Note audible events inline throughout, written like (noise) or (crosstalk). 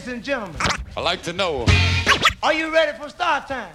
Ladies and gentlemen, I like to know. are you ready for start time?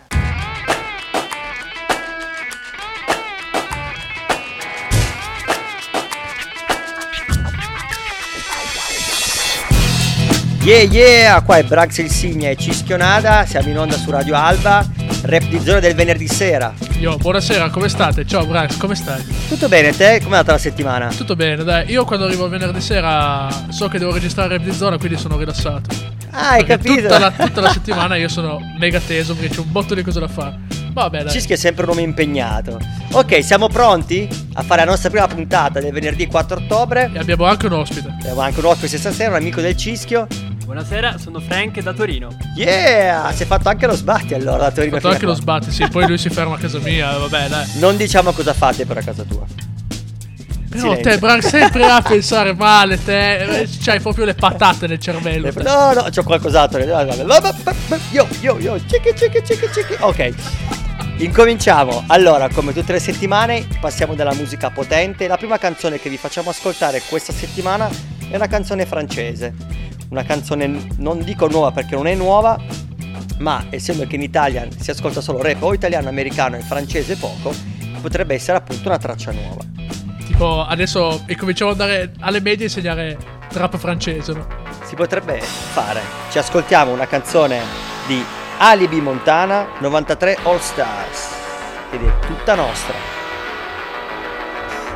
Yeah yeah, qua è Brax il Signa e Cischionada, siamo in onda su Radio Alba, rap di zona del venerdì sera. Io, buonasera, come state? Ciao Brax, come stai? Tutto bene te? Com'è andata la settimana? Tutto bene, dai. Io quando arrivo venerdì sera so che devo registrare rap di zona, quindi sono rilassato. Ah, hai Perché capito? Tutta la, tutta la settimana io sono mega teso perché c'è un botto di cose da fare. Vabbè, dai. Cischio è sempre un nome impegnato. Ok, siamo pronti a fare la nostra prima puntata del venerdì 4 ottobre. E abbiamo anche un ospite. Abbiamo anche un ospite stasera, un amico del Cischio. Buonasera, sono Frank da Torino. Yeah! Si è fatto anche lo sbatti allora da Torino fatto fino anche a lo sbatti, sì. Poi lui si ferma a casa mia, vabbè, dai. Non diciamo cosa fate per a casa tua. Però Silenzio. te, Brax, sempre a pensare male, te. C'hai proprio le patate nel cervello. te. No, no, c'ho qualcos'altro. Yo, yo, yo, cicchi, cicchi, cicchi, cicchi. Ok. Incominciamo. Allora, come tutte le settimane, passiamo dalla musica potente. La prima canzone che vi facciamo ascoltare questa settimana è una canzone francese. Una canzone non dico nuova perché non è nuova, ma essendo che in Italia si ascolta solo rap o italiano, americano e francese poco, potrebbe essere appunto una traccia nuova. Tipo, adesso incominciamo ad andare alle medie e insegnare trap francese, no? Si potrebbe fare. Ci ascoltiamo una canzone di Alibi Montana 93 All Stars. Ed è tutta nostra.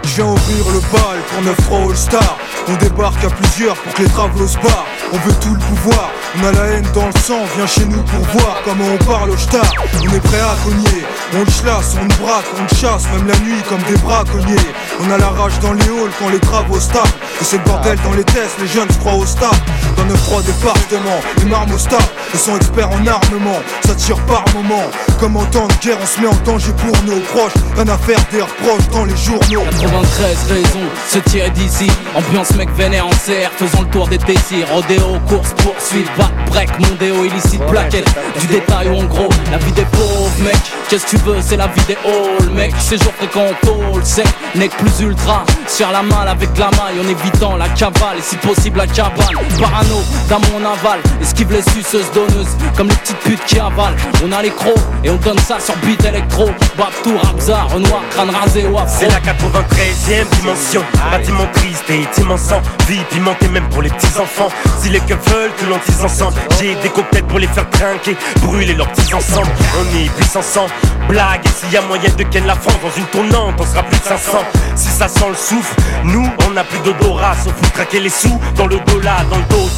Je viens ouvrir le bal pour 9 francs All-Star On débarque à plusieurs pour que les travaux se barrent On veut tout le pouvoir, on a la haine dans le sang. Viens chez nous pour voir comment on parle au star On est prêt à cogner, on le chasse, on le braque, on chasse Même la nuit comme des braconniers. On a la rage dans les halls quand les travaux se tapent Et c'est le bordel dans les tests, les jeunes se croient au star Dans 9-3 départements, les marmes au star Ils sont experts en armement, ça tire par moment Comme en temps de guerre, on se met en danger pour nos proches. Rien à faire des reproches dans les journaux. 93 raisons, se tirer d'ici. Ambiance mec vénère en serre, faisant le tour des Tessiers Rodéo, course, poursuite, back, break, mondéo, illicite, plaquette. Du détail ou en gros, la vie des pauvres mec. Qu'est-ce que tu veux, c'est la vie des halls mec. Séjour fréquent, tôle, sec, nec plus ultra. Sur la malle avec la maille, en évitant la cavale Et si possible la cabane, parano, dans mon aval Esquive les suceuses donneuses, comme les petites putes qui avalent. On a les crocs, et on donne ça sur beat électro. Babtou, Rabza, Renoir, crâne rasé afro. C'est la 93ème dimension. Bâtiment triste et immense Vie pimentée même pour les petits enfants Si les keufs veulent que l'on tisse ensemble. J'ai des cocktails pour les faire trinquer Brûler leurs petits ensemble On est puissants sans blague Et s'il y a moyen de ken la France Dans une tournante on sera plus de 500 Si ça sent le souffle Nous on n'a plus d'odorat Sauf vous traquer les sous Dans le dos là, dans le dos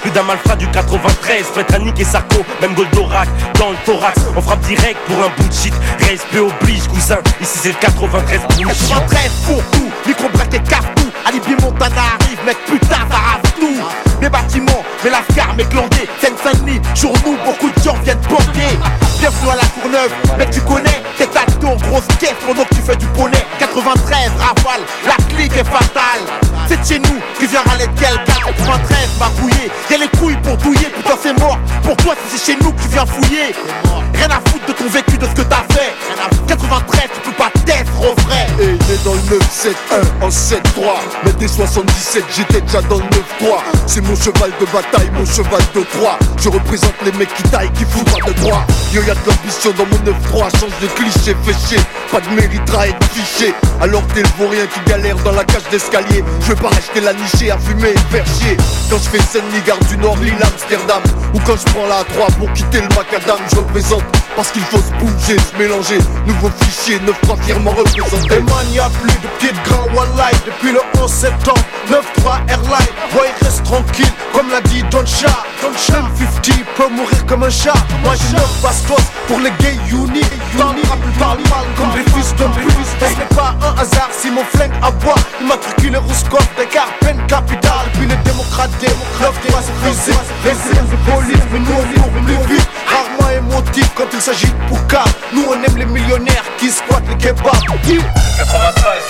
Plus d'un malfrat du 93 Prêtre à niquer Sarko Même Goldorak. Dans le thorax On frappe direct pour un bullshit Respect oblige cousin Ici c'est le 93 bullshit 93 pour tout, micro braquet tout Alibi Montana arrive, mec putain ça rave tout bâtiments, mais la ferme est glandée. Seine-Saint-Denis, sur nous beaucoup de gens viennent banquer Bienvenue à la Courneuve, mec tu connais T'es en grosse caisse pendant que tu fais du poney. 93, rafale, la clique est fatale. C'est chez nous qui vient râler de quel gars? 93, m'a bouillé, y'a les couilles pour douiller. Putain c'est mort, pour toi c'est chez nous que tu viens fouiller. Rien à foutre de ton vécu, de ce que t'as fait 7, 1 en 7, 3. Mais dès 77, j'étais déjà dans le 9, 3. C'est mon cheval de bataille, mon cheval de 3. Je représente les mecs qui taillent, qui foutent pas de droit. Yo, y'a de l'ambition dans mon 9, 3. Change de cliché, fais. Pas de mérite à être fiché. Alors t'es le vaurien qui galère dans la cage d'escalier. Je vais pas acheter la nichée à fumer et faire chier. Quand je fais scène, gare du Nord, l'île Amsterdam. Ou quand je prends la 3 pour quitter le macadam, je représente parce qu'il faut se bouger, se mélanger. Nouveau fichier, neuf pas fièrement représenté. Man, a plus de de grand Wallahi Depuis le 11 septembre, 9-3 Airline Ouais, il reste tranquille, comme l'a dit Don Chat Don Chat 50 peut mourir comme un chat. Moi j'ai 9 bastos pour les gays unis. Dans parlent mal comme des fils de pute Et ce n'est pas un hasard si mon flingue aboie? Immatriculé au score des peine capitale. Puis les démocrates, démocrates, 9-3 c'est physique Les de police, mais nous on court plus vite Quand il s'agit de Pouka Nous on aime les millionnaires qui squattent les kebabs 93,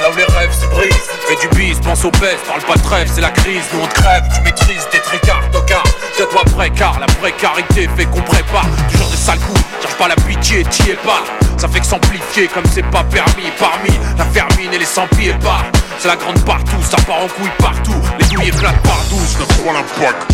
là où les rêves se brisent. Fais du bis, pense au pèse, parle pas de trêve, c'est la crise. Nous on te crève, tu maîtrises tes tricards, tocard. Tiens-toi prêt, car la précarité fait qu'on prépare. Toujours des sales coups, cherche pas la pitié, t'y es pas. Ça fait que s'amplifier comme c'est pas permis. Parmi la fermine et les sans pieds pas. C'est la grande partout, ça part en couille partout. Les douilles éclatent par douce, notre l'impact.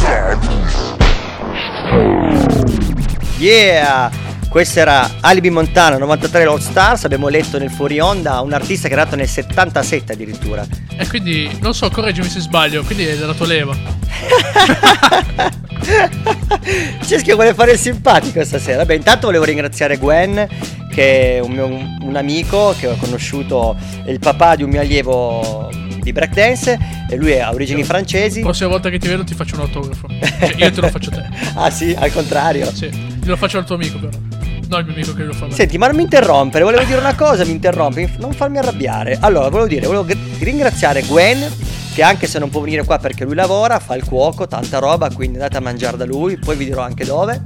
Yeah! Questo era Alibi Montana 93 All Stars, abbiamo letto nel fuori onda un artista che è nato nel 77 addirittura. E quindi, non so, correggimi se sbaglio, quindi è della tua leva. (laughs) Ceschio vuole fare il simpatico stasera. Beh, intanto volevo ringraziare Gwen, che è un, mio, un amico che ho conosciuto, è il papà di un mio allievo di breakdance e lui ha origini francesi. La prossima volta che ti vedo ti faccio un autografo. Cioè, io te lo faccio a te. (laughs) ah sì, al contrario. Sì, glielo faccio al tuo amico però. No, il mio amico che lo fa. Senti, ma non mi interrompere, volevo dire una cosa, mi interrompi, non farmi arrabbiare. Allora, volevo dire, volevo gr- ringraziare Gwen, che anche se non può venire qua perché lui lavora, fa il cuoco, tanta roba, quindi andate a mangiare da lui, poi vi dirò anche dove.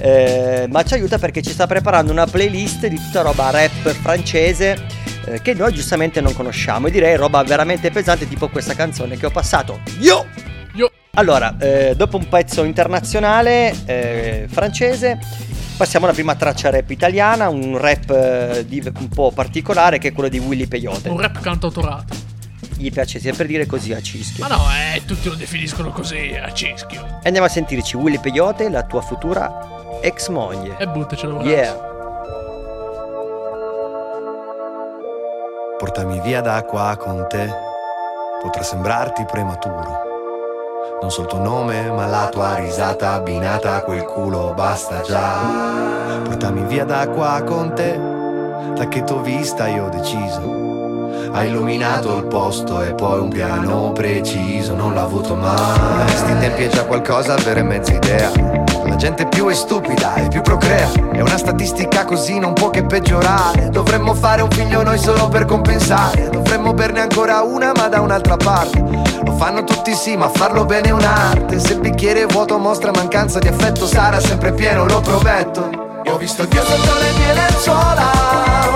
Eh, ma ci aiuta perché ci sta preparando una playlist di tutta roba rap francese eh, che noi giustamente non conosciamo e direi roba veramente pesante tipo questa canzone che ho passato. Yo! Allora, eh, dopo un pezzo internazionale eh, francese, passiamo alla prima traccia rap italiana, un rap eh, di- un po' particolare che è quello di Willy Peyote. Un rap cantautorato. Gli piace sempre dire così a Cischio. Ma no, eh, tutti lo definiscono così, a cischio. E andiamo a sentirci Willy Peyote, la tua futura ex moglie. E buttacelo, ragazzi. Yeah. Portami via da qua con te, potrà sembrarti prematuro. Non so il tuo nome, ma la tua risata abbinata a quel culo basta già. Portami via da qua con te, da che t'ho vista io ho deciso. Hai illuminato il posto e poi un piano preciso, non l'ho avuto mai. A sti tempi è già qualcosa avere mezza idea. La gente più è stupida e più procrea. È una statistica così non può che peggiorare. Dovremmo fare un figlio noi solo per compensare. Dovremmo berne ancora una ma da un'altra parte. Fanno tutti sì, ma farlo bene è un'arte. Se il bicchiere è vuoto mostra mancanza di affetto, sarà sempre pieno, lo prometto. Io ho visto Dio sotto le mie lenzuola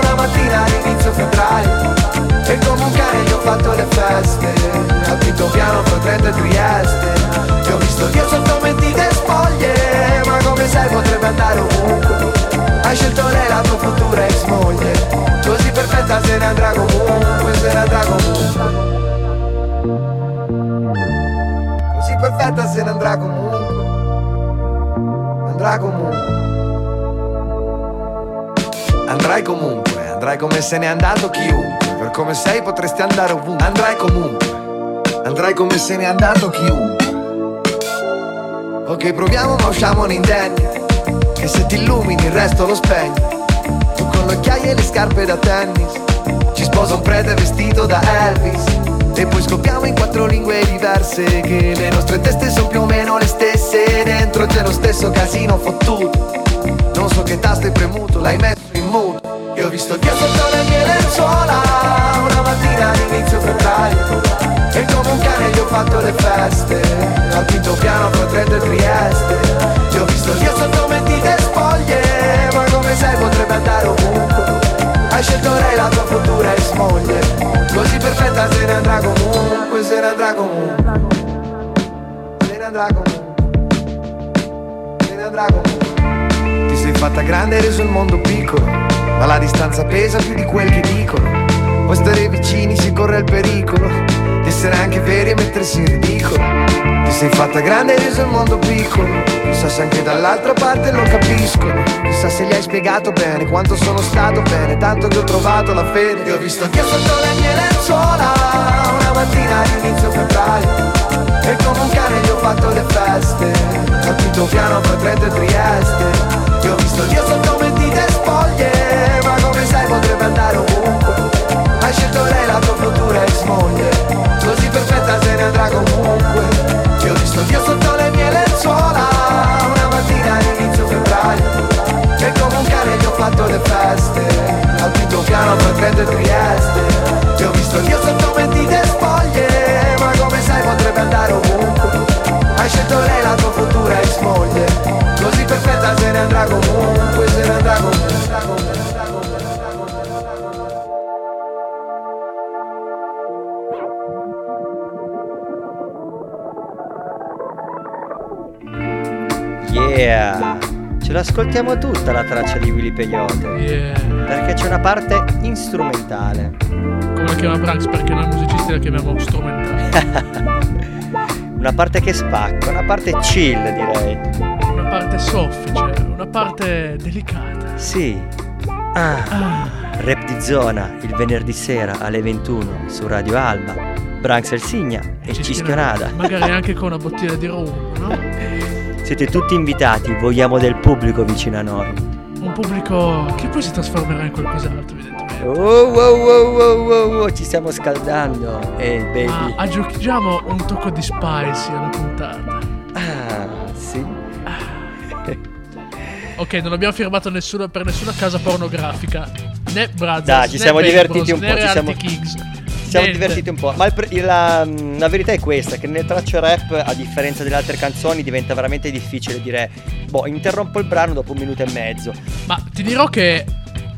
una mattina all'inizio febbraio. E come un cane gli ho fatto le feste Al quinto piano fra Trento e Trieste Ti ho visto Dio sotto mentite spoglie andrai come se n'è andato chiunque. Per come sei potresti andare ovunque. Andrai comunque, andrai come se n'è andato chiunque. Ok, proviamo ma usciamo indenni. Che se ti illumini il resto lo spegni. Tu con le occhiaie e le scarpe da tennis. Ci sposa un prete vestito da Elvis. E poi scoppiamo in quattro lingue diverse. Che le nostre teste sono più o meno le stesse. Dentro c'è lo stesso casino fottuto. Non so che tasto hai premuto, l'hai messo ho visto Dio sotto le mie lenzuola Una mattina all'inizio febbraio E come un cane gli ho fatto le feste Al quinto piano fra Trento e Trieste. Ti ho visto Dio sotto mentite spoglie Ma come sai potrebbe andare ovunque. Hai scelto lei la tua futura ex moglie Così perfetta se ne andrà comunque Se ne andrà comunque. Se ne andrà comunque. Se ne andrà comunque. Ti sei fatta grande e reso il mondo piccolo, ma la distanza pesa più di quel che dicono. Poi stare vicini si corre il pericolo di essere anche veri e mettersi in ridicolo. Ti sei fatta grande e reso il mondo piccolo, chissà se anche dall'altra parte lo capiscono. Chissà se gli hai spiegato bene quanto sono stato bene, tanto che ho trovato la fede. Ti ho visto Dio sotto le mie lenzuola, una mattina all'inizio febbraio. E come un cane gli ho fatto le feste Al quinto piano fra Trento e Trieste Ti ho visto Dio sotto mentite spoglie come Ce l'ascoltiamo tutta la traccia di Willy Peyote. Yeah. Perché c'è una parte instrumentale. Come la chiama Brax perché noi musicisti la chiamiamo strumentale. (laughs) Una parte che spacca, una parte chill direi. Una parte soffice, una parte delicata. Sì. Ah. Rap di zona il venerdì sera alle 21 su Radio Alba. Branx El Signa e Cischionada. Magari (laughs) anche con una bottiglia di rum, no? (laughs) Siete tutti invitati, vogliamo del pubblico vicino a noi. Un pubblico che poi si trasformerà in qualcos'altro, evidentemente. Oh, wow, wow, wow, wow, wow, ci stiamo scaldando. Ehi, baby. Ah, aggiungiamo un tocco di spicy alla puntata. Ah, sì. Ok, non abbiamo firmato nessuno per nessuna casa pornografica. Né Brothers. Dai, ci siamo divertiti Bros, un po', ci siamo- Kings. Siamo divertiti un po', ma il pre- la, la verità è questa, che nelle tracce rap, a differenza delle altre canzoni, diventa veramente difficile dire, boh, interrompo il brano dopo un minuto e mezzo. Ma ti dirò che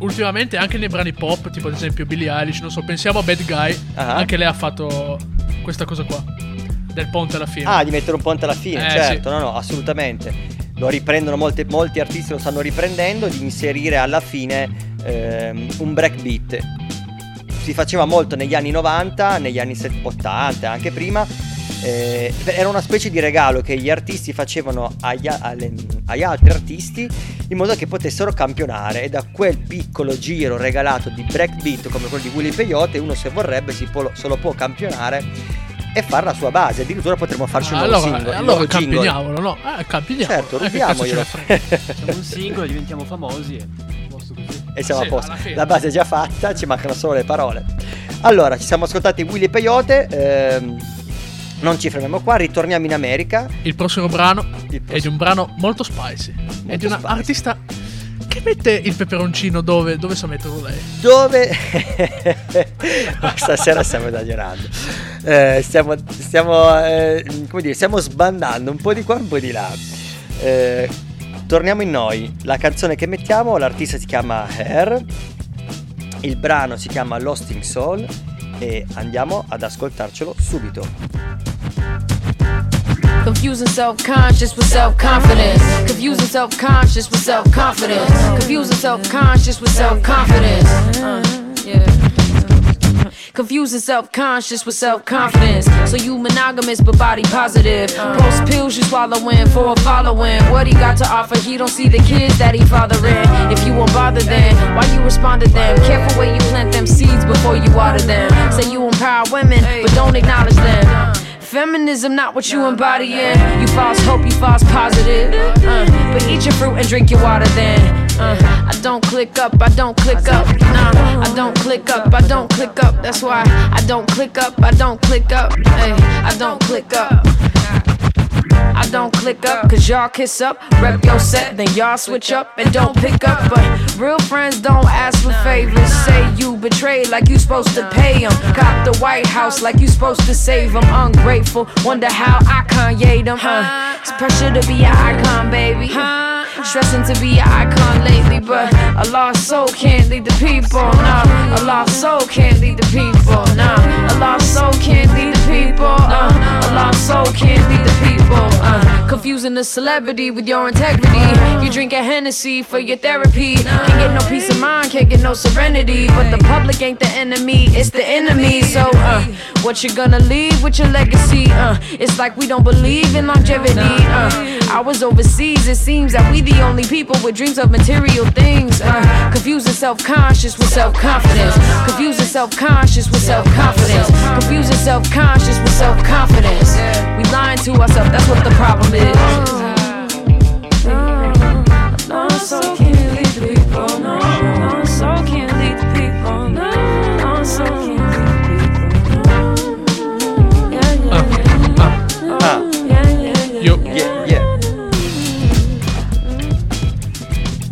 ultimamente anche nei brani pop, tipo ad esempio Billie Eilish, non so, pensiamo a Bad Guy, Ah. anche lei ha fatto questa cosa qua. Del ponte alla fine. Ah, di mettere un ponte alla fine, Eh, certo, no, no, assolutamente. Lo riprendono, molte- molti artisti lo stanno riprendendo, di inserire alla fine ehm, un breakbeat. Si faceva molto negli anni 90, negli anni set- 80, anche prima. eh, era una specie di regalo che gli artisti facevano agli, alle- agli altri artisti in modo che potessero campionare e da quel piccolo giro regalato di breakbeat come quello di Willy Peyote uno se vorrebbe si può- se lo può campionare e fare la sua base addirittura potremmo farci un nuovo allora, singolo il allora nuovo jingle. campioniamolo, no? Eh, campioniamolo. Certo, Eh, rubiamoglielo. frega. (laughs) Facciamo un singolo, diventiamo famosi e. e siamo Sì, a posto. La base è già fatta, ci mancano solo le parole. Allora, ci siamo ascoltati Willy Peyote. ehm, non ci fermiamo qua, ritorniamo in America. Il prossimo brano Il è prossimo- di un brano molto spicy. è di spicy. artista che mette il peperoncino dove, dove sa metterlo lei. Dove (laughs) stasera stiamo esagerando. Eh, stiamo stiamo, eh, come dire, stiamo sbandando un po' di qua e un po' di là. Eh, torniamo in noi. La canzone che mettiamo, l'artista si chiama Hair. Il brano si chiama Lost in Soul e andiamo ad ascoltarcelo subito. Confusing self-conscious with self-confidence. Confusing self-conscious with self-confidence. Confusing self-conscious with self-confidence. Uh, yeah. Confusing self-conscious with self-confidence. So you monogamous but body positive. Post pills you swallowing for a following. What he got to offer, he don't see the kids that he fathering. If you won't bother then, why you respond to them? Careful where you plant them seeds before you water them. Say you empower women, but don't acknowledge them. Feminism not what you embodying. You false hope, you false positive. Uh, but eat your fruit and drink your water then. Uh, I don't click up, I don't click up. Nah, I don't click up, I don't click up. That's why I don't click up, I don't click up. Hey, I don't click up. I don't click up, cause y'all kiss up, rep your set, then y'all switch up and don't pick up. But real friends don't ask for favors. Say you betrayed like you supposed to pay them. Cop the White House like you supposed to save them. Ungrateful, wonder how I Kanye them. Huh? It's pressure to be an icon, baby. Stressing to be an icon lately, but a lost soul can't lead the people. Nah, a lost soul can't lead the people. Nah, a lost soul can't lead the people. Uh, a lost soul can't lead the people. Uh, confusing the celebrity with your integrity. You drink a Hennessy for your therapy. Can't get no peace of mind, can't get no serenity. But the public ain't the enemy, it's the enemy. So, uh, what you gonna leave with your legacy? Uh, it's like we don't believe in longevity. Uh, I was overseas, it seems that we the only people with dreams of material things. Uh, confusing self-conscious with self-confidence. Confusing self-conscious with self-confidence. Confusing self-conscious with self-confidence. We lying to ourselves, that's what the problem is. No, so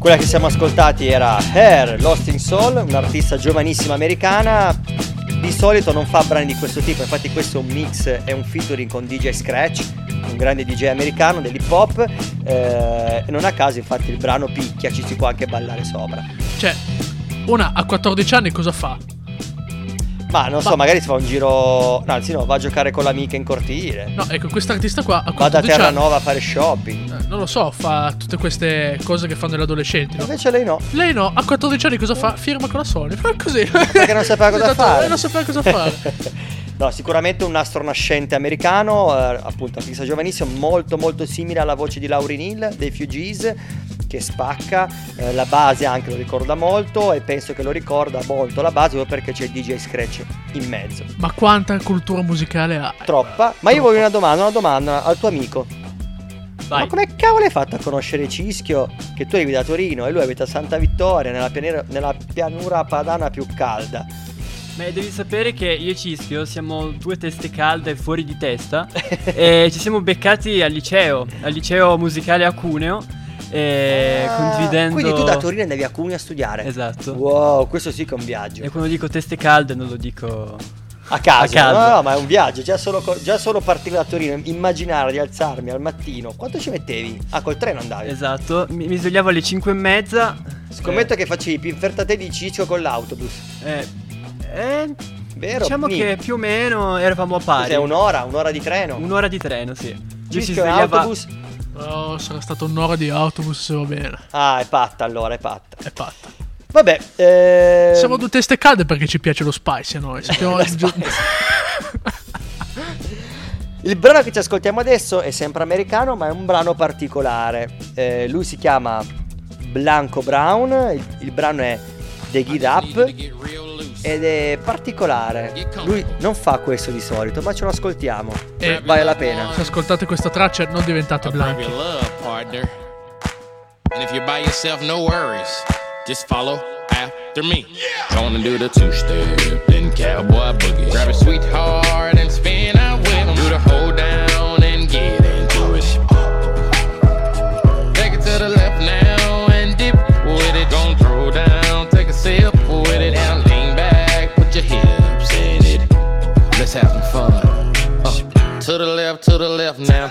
Quella che siamo ascoltati era Hair, Lost in Soul, un'artista giovanissima americana. Di solito non fa brani di questo tipo, infatti questo è un mix, è un featuring con DJ Scratch, un grande DJ americano dell'hip hop. eh, non a caso infatti il brano picchia, ci si può anche ballare sopra. Cioè, una a 14 anni cosa fa? Ma non so, Ma- magari si fa un giro. No, anzi, no, va a giocare con l'amica in cortile. No, ecco, quest'artista qua a Va da 14 anni. Terranova a fare shopping. eh, Non lo so, fa tutte queste cose che fanno gli adolescenti. no? Invece lei no. Lei no, a 14 anni cosa fa? Firma con la Sony. Fa così. Perché non sapeva cosa Esatto, fare. eh, non sapeva cosa fare. (laughs) No, sicuramente un nastro nascente americano, eh, appunto, artista giovanissimo, molto molto simile alla voce di Lauryn Hill dei Fugees, che spacca, eh, la base anche lo ricorda molto e penso che lo ricorda molto la base proprio perché c'è il DJ Scratch in mezzo. Ma quanta cultura musicale ha? Troppa, ma io voglio una domanda, una domanda al tuo amico. Vai. Ma come cavolo hai fatto a conoscere Cischio che tu arrivi da Torino e lui abita a Santa Vittoria, nella pianera- nella pianura padana più calda? Ma devi sapere che io e Cischio siamo due teste calde fuori di testa (laughs) e ci siamo beccati al liceo, al liceo musicale a Cuneo, e condividendo... Ah, Quindi tu da Torino andavi a Cuneo a studiare? Esatto. Wow, questo sì che è un viaggio. E quando dico teste calde non lo dico... A casa, A. No, no, ma è un viaggio, già solo, già solo partire da Torino, immaginare di alzarmi al mattino, quanto ci mettevi? Ah, col treno andavi? Esatto, mi, mi svegliavo alle 5 e mezza. Scommetto che facevi più inferta te di Ciccio con l'autobus. Eh, eh, Vero? diciamo Ni. che più o meno eravamo a pari. Cos'è, un'ora? Un'ora di treno? Un'ora di treno, sì. Cischio e svegliava... autobus? Oh, sarà stata un'ora di autobus se va bene. Ah, è patta allora, è patta. È fatta. Vabbè, eh... Siamo due teste calde perché ci piace lo spice a noi. (laughs) Sappiamo Il brano che ci ascoltiamo adesso è sempre americano, ma è un brano particolare. Eh, lui si chiama Blanco Brown, il, il brano è The Get Up ed è particolare. Lui non fa questo di solito, ma ce lo ascoltiamo. E- vale la pena. Se ascoltate questa traccia non diventate blanchi. And if you're by yourself, no worries. Just follow after me. Gonna do the two step, then cowboy boogie. Grab a sweetheart to the left now.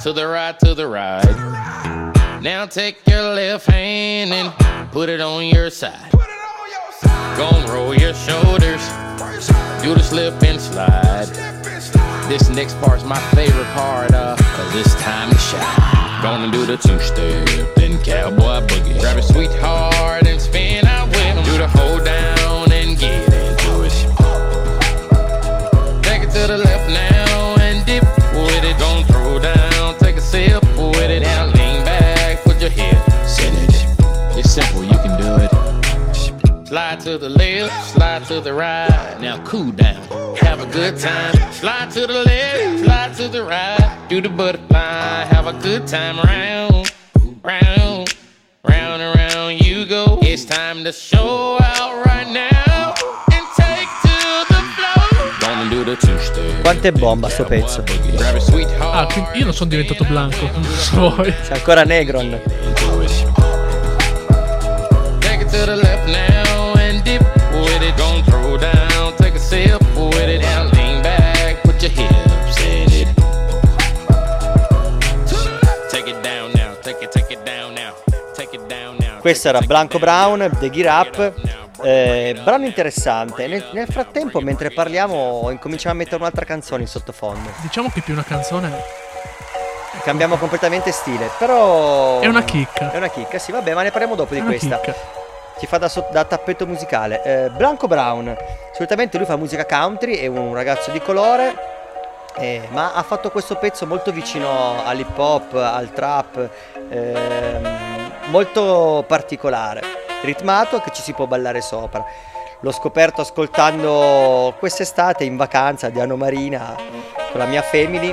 To the right, to the right. Now take your left hand and put it on your side. Gonna roll your shoulders. Do the slip and slide. This next part's my favorite part, uh, cause it's time to shine. Gonna do the two step, then cowboy boogie. Grab a sweetheart to the left, slide to the right. Now cool down, have a good time. Slide to the left, slide to the right. Do the butterfly, have a good time round, round, round and round you go. It's time to show out right now and take to the floor. Gonna do the two step. Quanto è bomba sto pezzo? Ah, io non sono diventato blanco. Non so voi. Sei ancora Negron. Questo era Blanco Brown, The Gear Up. Eh, brano interessante. Nel, nel frattempo, mentre parliamo, incominciamo a mettere un'altra canzone in sottofondo. Diciamo che più una canzone Cambiamo completamente stile, però. è una chicca. È una chicca, sì, vabbè, ma ne parliamo dopo È di una questa. chicca. Ci fa da, so- da tappeto musicale. Eh, Blanco Brown, solitamente lui fa musica country, è un ragazzo di colore, eh, ma ha fatto questo pezzo molto vicino all'hip hop, al trap, ehm, molto particolare, ritmato che ci si può ballare sopra. L'ho scoperto ascoltando quest'estate in vacanza di Anno Marina con la mia family.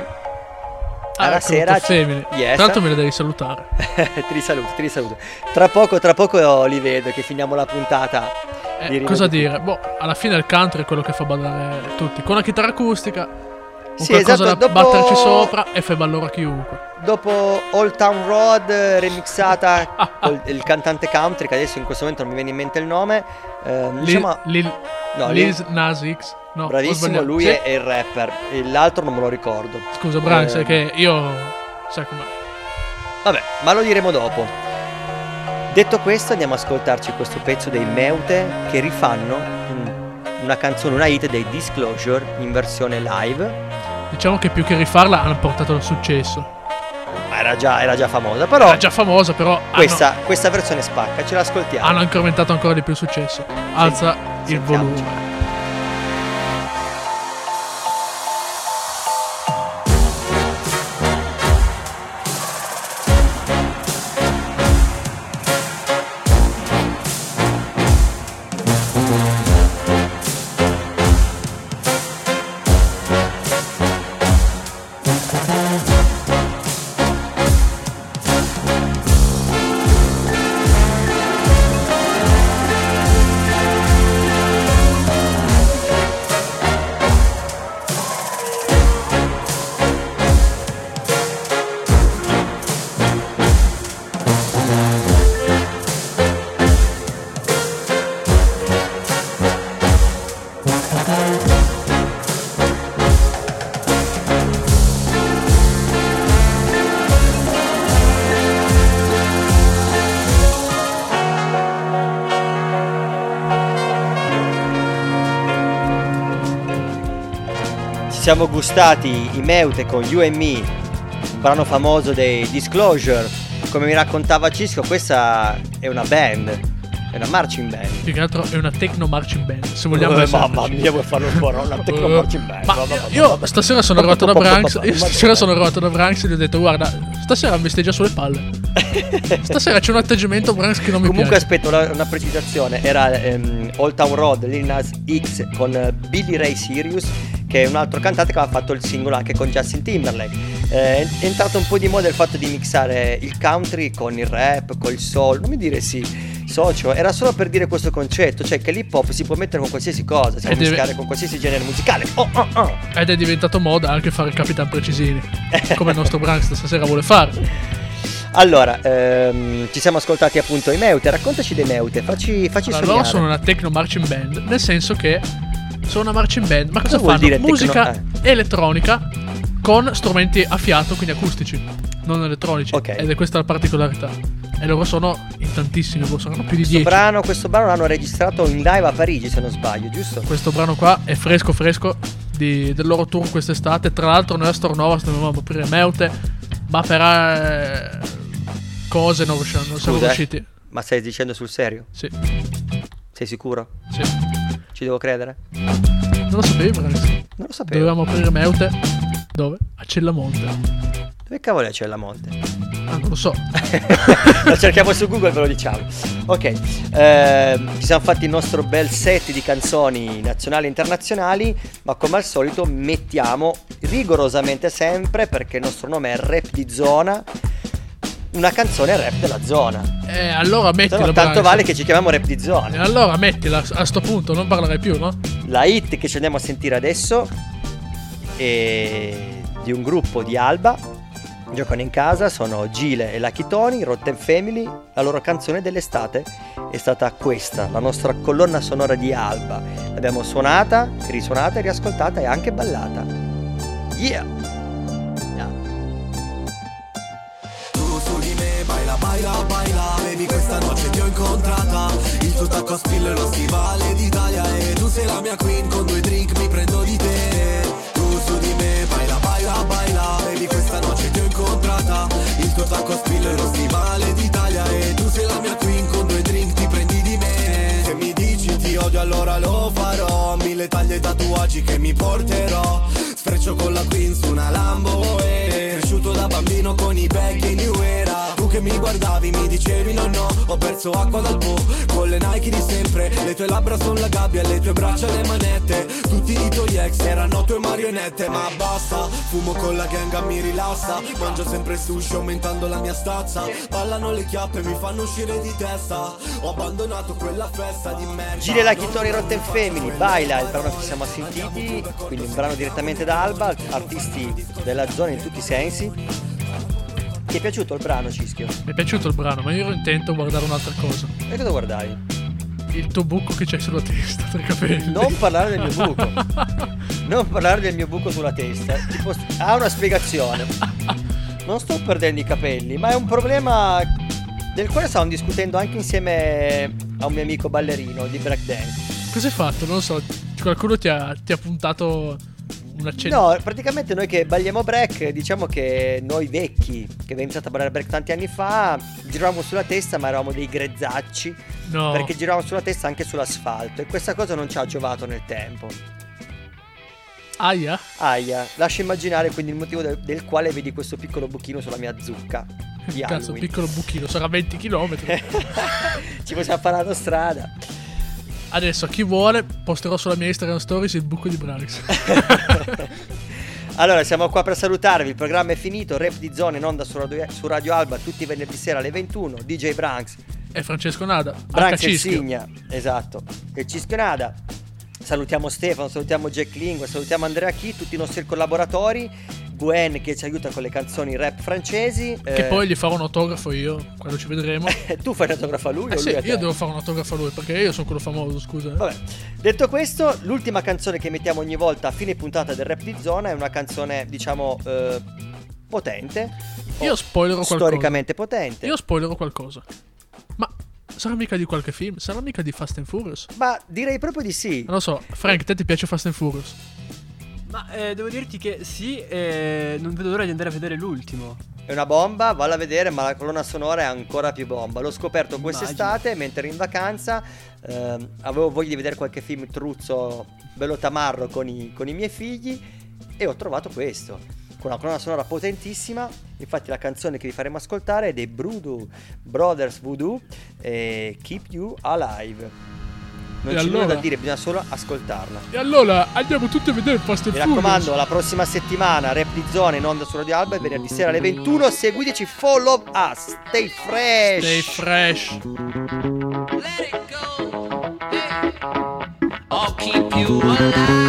Ah, Alla ecco, sera ci-. Yes. Tanto me le devi salutare. (laughs) ti risaluto, ti risaluto. Tra poco, tra poco li vedo che finiamo la puntata. Eh, di cosa di- dire? Boh, alla fine il country è quello che fa ballare tutti. Con la chitarra acustica, Sì, qualcosa esatto, da dopo- batterci sopra e fai ballare chiunque. Dopo Old Town Road eh, remixata (laughs) col il cantante country, che adesso in questo momento non mi viene in mente il nome. ehm, Lil, diciamo, Lil, no, Lil- Nas X. No, bravissimo, lui Sì? è, è il rapper. E l'altro non me lo ricordo. Scusa, Brian, Eh, sai che io. Sai com'è? Vabbè, ma lo diremo dopo. Detto questo, andiamo ad ascoltarci questo pezzo dei Meute che rifanno una canzone, una hit dei Disclosure in versione live. Diciamo che più che rifarla hanno portato il successo. Era già, era già famosa, però Era già famosa, però. hanno- questa, questa versione spacca, ce l'ascoltiamo. hanno incrementato ancora di più il successo. Alza il sentiamoci. volume. Siamo gustati i Meute con You and Me, un brano famoso dei Disclosure. Come mi raccontava Cisco, questa è una band, è una marching band. Più che altro è una techno marching band. Se vogliamo Eh, mamma mia, vuoi farlo ancora? Una techno Eh, marching band. Ma Mamma, io mamma. stasera sono arrivato da Branks. Io stasera sono arrivato da Branks e gli ho detto: Guarda, stasera mi stai già sulle palle. (laughs) Stasera c'è un atteggiamento Branks che non mi Comunque piace. aspetta una, una precisazione, era ehm, Old Town Road, Lil Nas X con eh, Billy Ray Sirius, che è un altro cantante che aveva fatto il singolo anche con Justin Timberlake. Eh, è entrato un po' di moda il fatto di mixare il country con il rap, col soul, non mi dire sì. Socio, era solo per dire questo concetto, cioè che l'hip hop si può mettere con qualsiasi cosa, si può mischiare con qualsiasi genere musicale. Oh, oh, oh. Ed è diventato moda anche fare il Capitan Precisini. (laughs) come il nostro Branks stasera vuole fare. Allora, ehm, ci siamo ascoltati appunto i Meute, raccontaci dei Meute, facci, facci Allora, sognare. loro sono una techno marching band, nel senso che sono una marching band, ma cosa, Cosa fanno? dire Musica eh. elettronica con strumenti a fiato, quindi acustici, non elettronici. Ok. Ed è questa la particolarità. E loro sono in tantissimi, boh, saranno più di Questo 10. brano, questo brano l'hanno registrato in live a Parigi, se non sbaglio, giusto? Questo brano qua è fresco fresco di- del loro tour quest'estate. Tra l'altro noi a Stornova dovevamo aprire Meute, ma per eh, cose non, riusciamo, non siamo eh, riusciti. Ma stai dicendo sul serio? Sì, Sei sicuro? sì. Ci devo credere? Non lo sapevi, Branks? Non lo sapevo. Dovevamo aprire Meute. Dove? A Cellamonte. Dove cavolo c'è la monte? Ah, non lo so. (laughs) Lo cerchiamo su Google ve lo diciamo. Ok, ehm, ci siamo fatti il nostro bel set di canzoni nazionali e internazionali, ma come al solito mettiamo rigorosamente sempre, perché il nostro nome è Rap di Zona, una canzone rap della zona. Eh, allora mettila, no, tanto vale che ci chiamiamo Rap di E Zona. allora mettila a sto punto, non parlerai più, no? La hit che ci andiamo a sentire adesso è di un gruppo di Alba. Giocano in casa, sono Gile e Lucky Tony, Rotten Family. La loro canzone dell'estate è stata questa, la nostra colonna sonora di Alba. L'abbiamo suonata, risuonata, riascoltata e anche ballata. Yeah. Baby questa notte ti ho incontrata. Il tuo tacco a spille lo stivale d'Italia E tu sei la mia queen, con due drink mi prendo di te. Tu su di me, baila, baila, baila. Baby questa notte ti ho incontrata. Il tuo tacco a spille lo stivale d'Italia E tu sei la mia queen, con due drink ti prendi di me. Se mi dici ti odio allora lo farò. Mille taglie e tatuaggi che mi porterò. Sfreccio con la queen su una Lambo e Cresciuto da bambino con i baggy New Era che mi guardavi mi dicevi no no. Ho perso acqua dal po' con le Nike di sempre. Le tue labbra sono la gabbia, le tue braccia le manette. Tutti i tuoi ex erano tue marionette. Ma basta, fumo con la gang mi rilassa. Mangio sempre sushi aumentando la mia stazza. Ballano le chiappe mi fanno uscire di testa. Ho abbandonato quella festa di merda. Gile Lucky Tony Rotten Family, Baila, il brano che ci siamo sentiti, quindi un brano direttamente da Alba, artisti della zona in tutti i sensi. Ti è piaciuto il brano, Cischio? Mi è piaciuto il brano, ma io ero intento a guardare un'altra cosa. E cosa guardavi? Il tuo buco che c'hai sulla testa tra i capelli. Non parlare del mio buco. (laughs) Non parlare del mio buco sulla testa. Tipo, ha una spiegazione. Non sto perdendo i capelli, ma è un problema del quale stavamo discutendo anche insieme a un mio amico ballerino di breakdance. Cosa hai fatto? Non lo so. Qualcuno ti ha, ti ha puntato un accento. No, praticamente noi che balliamo break, diciamo che noi vecchi, che abbiamo iniziato a ballare break tanti anni fa, giravamo sulla testa, ma eravamo dei grezzacci. No. Perché giravamo sulla testa anche sull'asfalto e questa cosa non ci ha giovato nel tempo. Aia. Aia, lascia immaginare quindi il motivo del, del quale vedi questo piccolo buchino sulla mia zucca. (laughs) Di Cazzo, Halloween. piccolo buchino, sarà 20 km. (laughs) Ci possiamo fare l'autostrada. Adesso, chi vuole, posterò sulla mia Instagram Stories il buco di Branks. (laughs) (laughs) Allora, siamo qua per salutarvi. Il programma è finito. Rap di zone in onda su Radio, su Radio Alba tutti i venerdì sera alle 21. DJ Branks. e Francesco Nada. Branks e. Signa. Esatto. E Cischio Nada. Salutiamo Stefano, salutiamo Jack Lingua, salutiamo Andrea Chi, tutti i nostri collaboratori. Gwen che ci aiuta con le canzoni rap francesi. Che Eh, poi gli farò un autografo io, quando ci vedremo. (laughs) tu fai l'autografo a lui Eh o sì, lui a io devo fare un autografo a lui, perché io sono quello famoso, scusa. eh. Vabbè, detto questo, l'ultima canzone che mettiamo ogni volta a fine puntata del rap di zona è una canzone, diciamo, eh, potente. Io spoilerò qualcosa. Storicamente potente. Io spoilerò qualcosa. Ma sarà mica di qualche film? Sarà mica di Fast and Furious? Ma direi proprio di sì. Non lo so, Frank, te ti piace Fast and Furious? Ma eh, devo dirti che sì, eh, non vedo l'ora di andare a vedere l'ultimo. È una bomba, valla a vedere, ma la colonna sonora è ancora più bomba. L'ho scoperto quest'estate mentre ero in vacanza. ehm, avevo voglia di vedere qualche film truzzo bello tamarro con i, con i miei figli e ho trovato questo. Con una colonna sonora potentissima. Infatti, la canzone che vi faremo ascoltare è dei Voodoo Brothers Voodoo e Keep You Alive. Non E c'è nulla allora? da dire, bisogna solo ascoltarla. E allora andiamo tutti a vedere Fast and Mi raccomando, la prossima settimana Rap di Zone in onda su Radio Alba, venerdì sera alle 21. Seguiteci, follow us, stay fresh. Stay fresh. I'll keep you alive, keep you alive.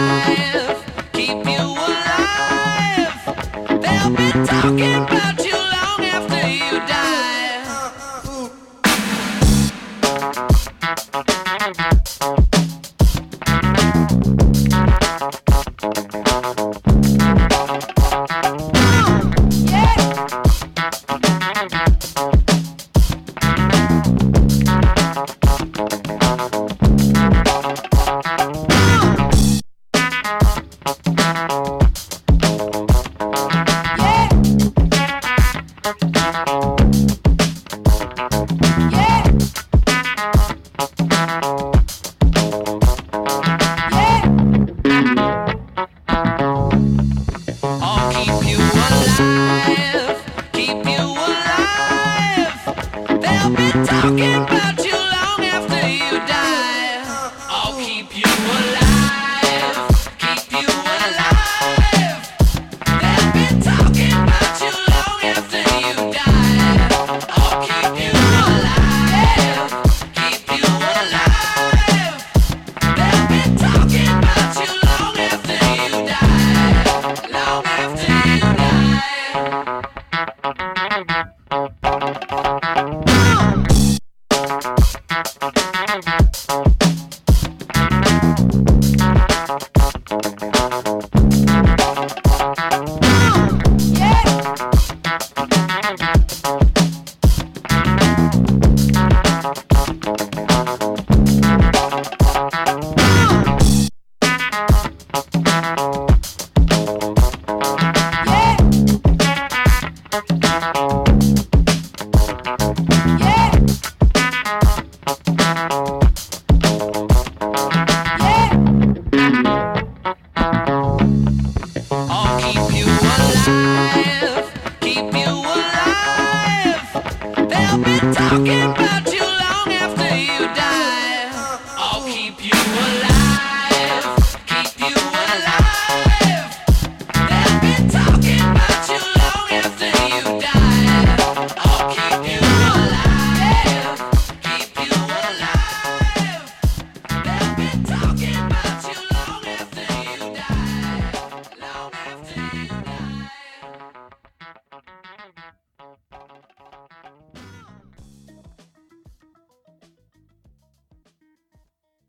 I've been talking about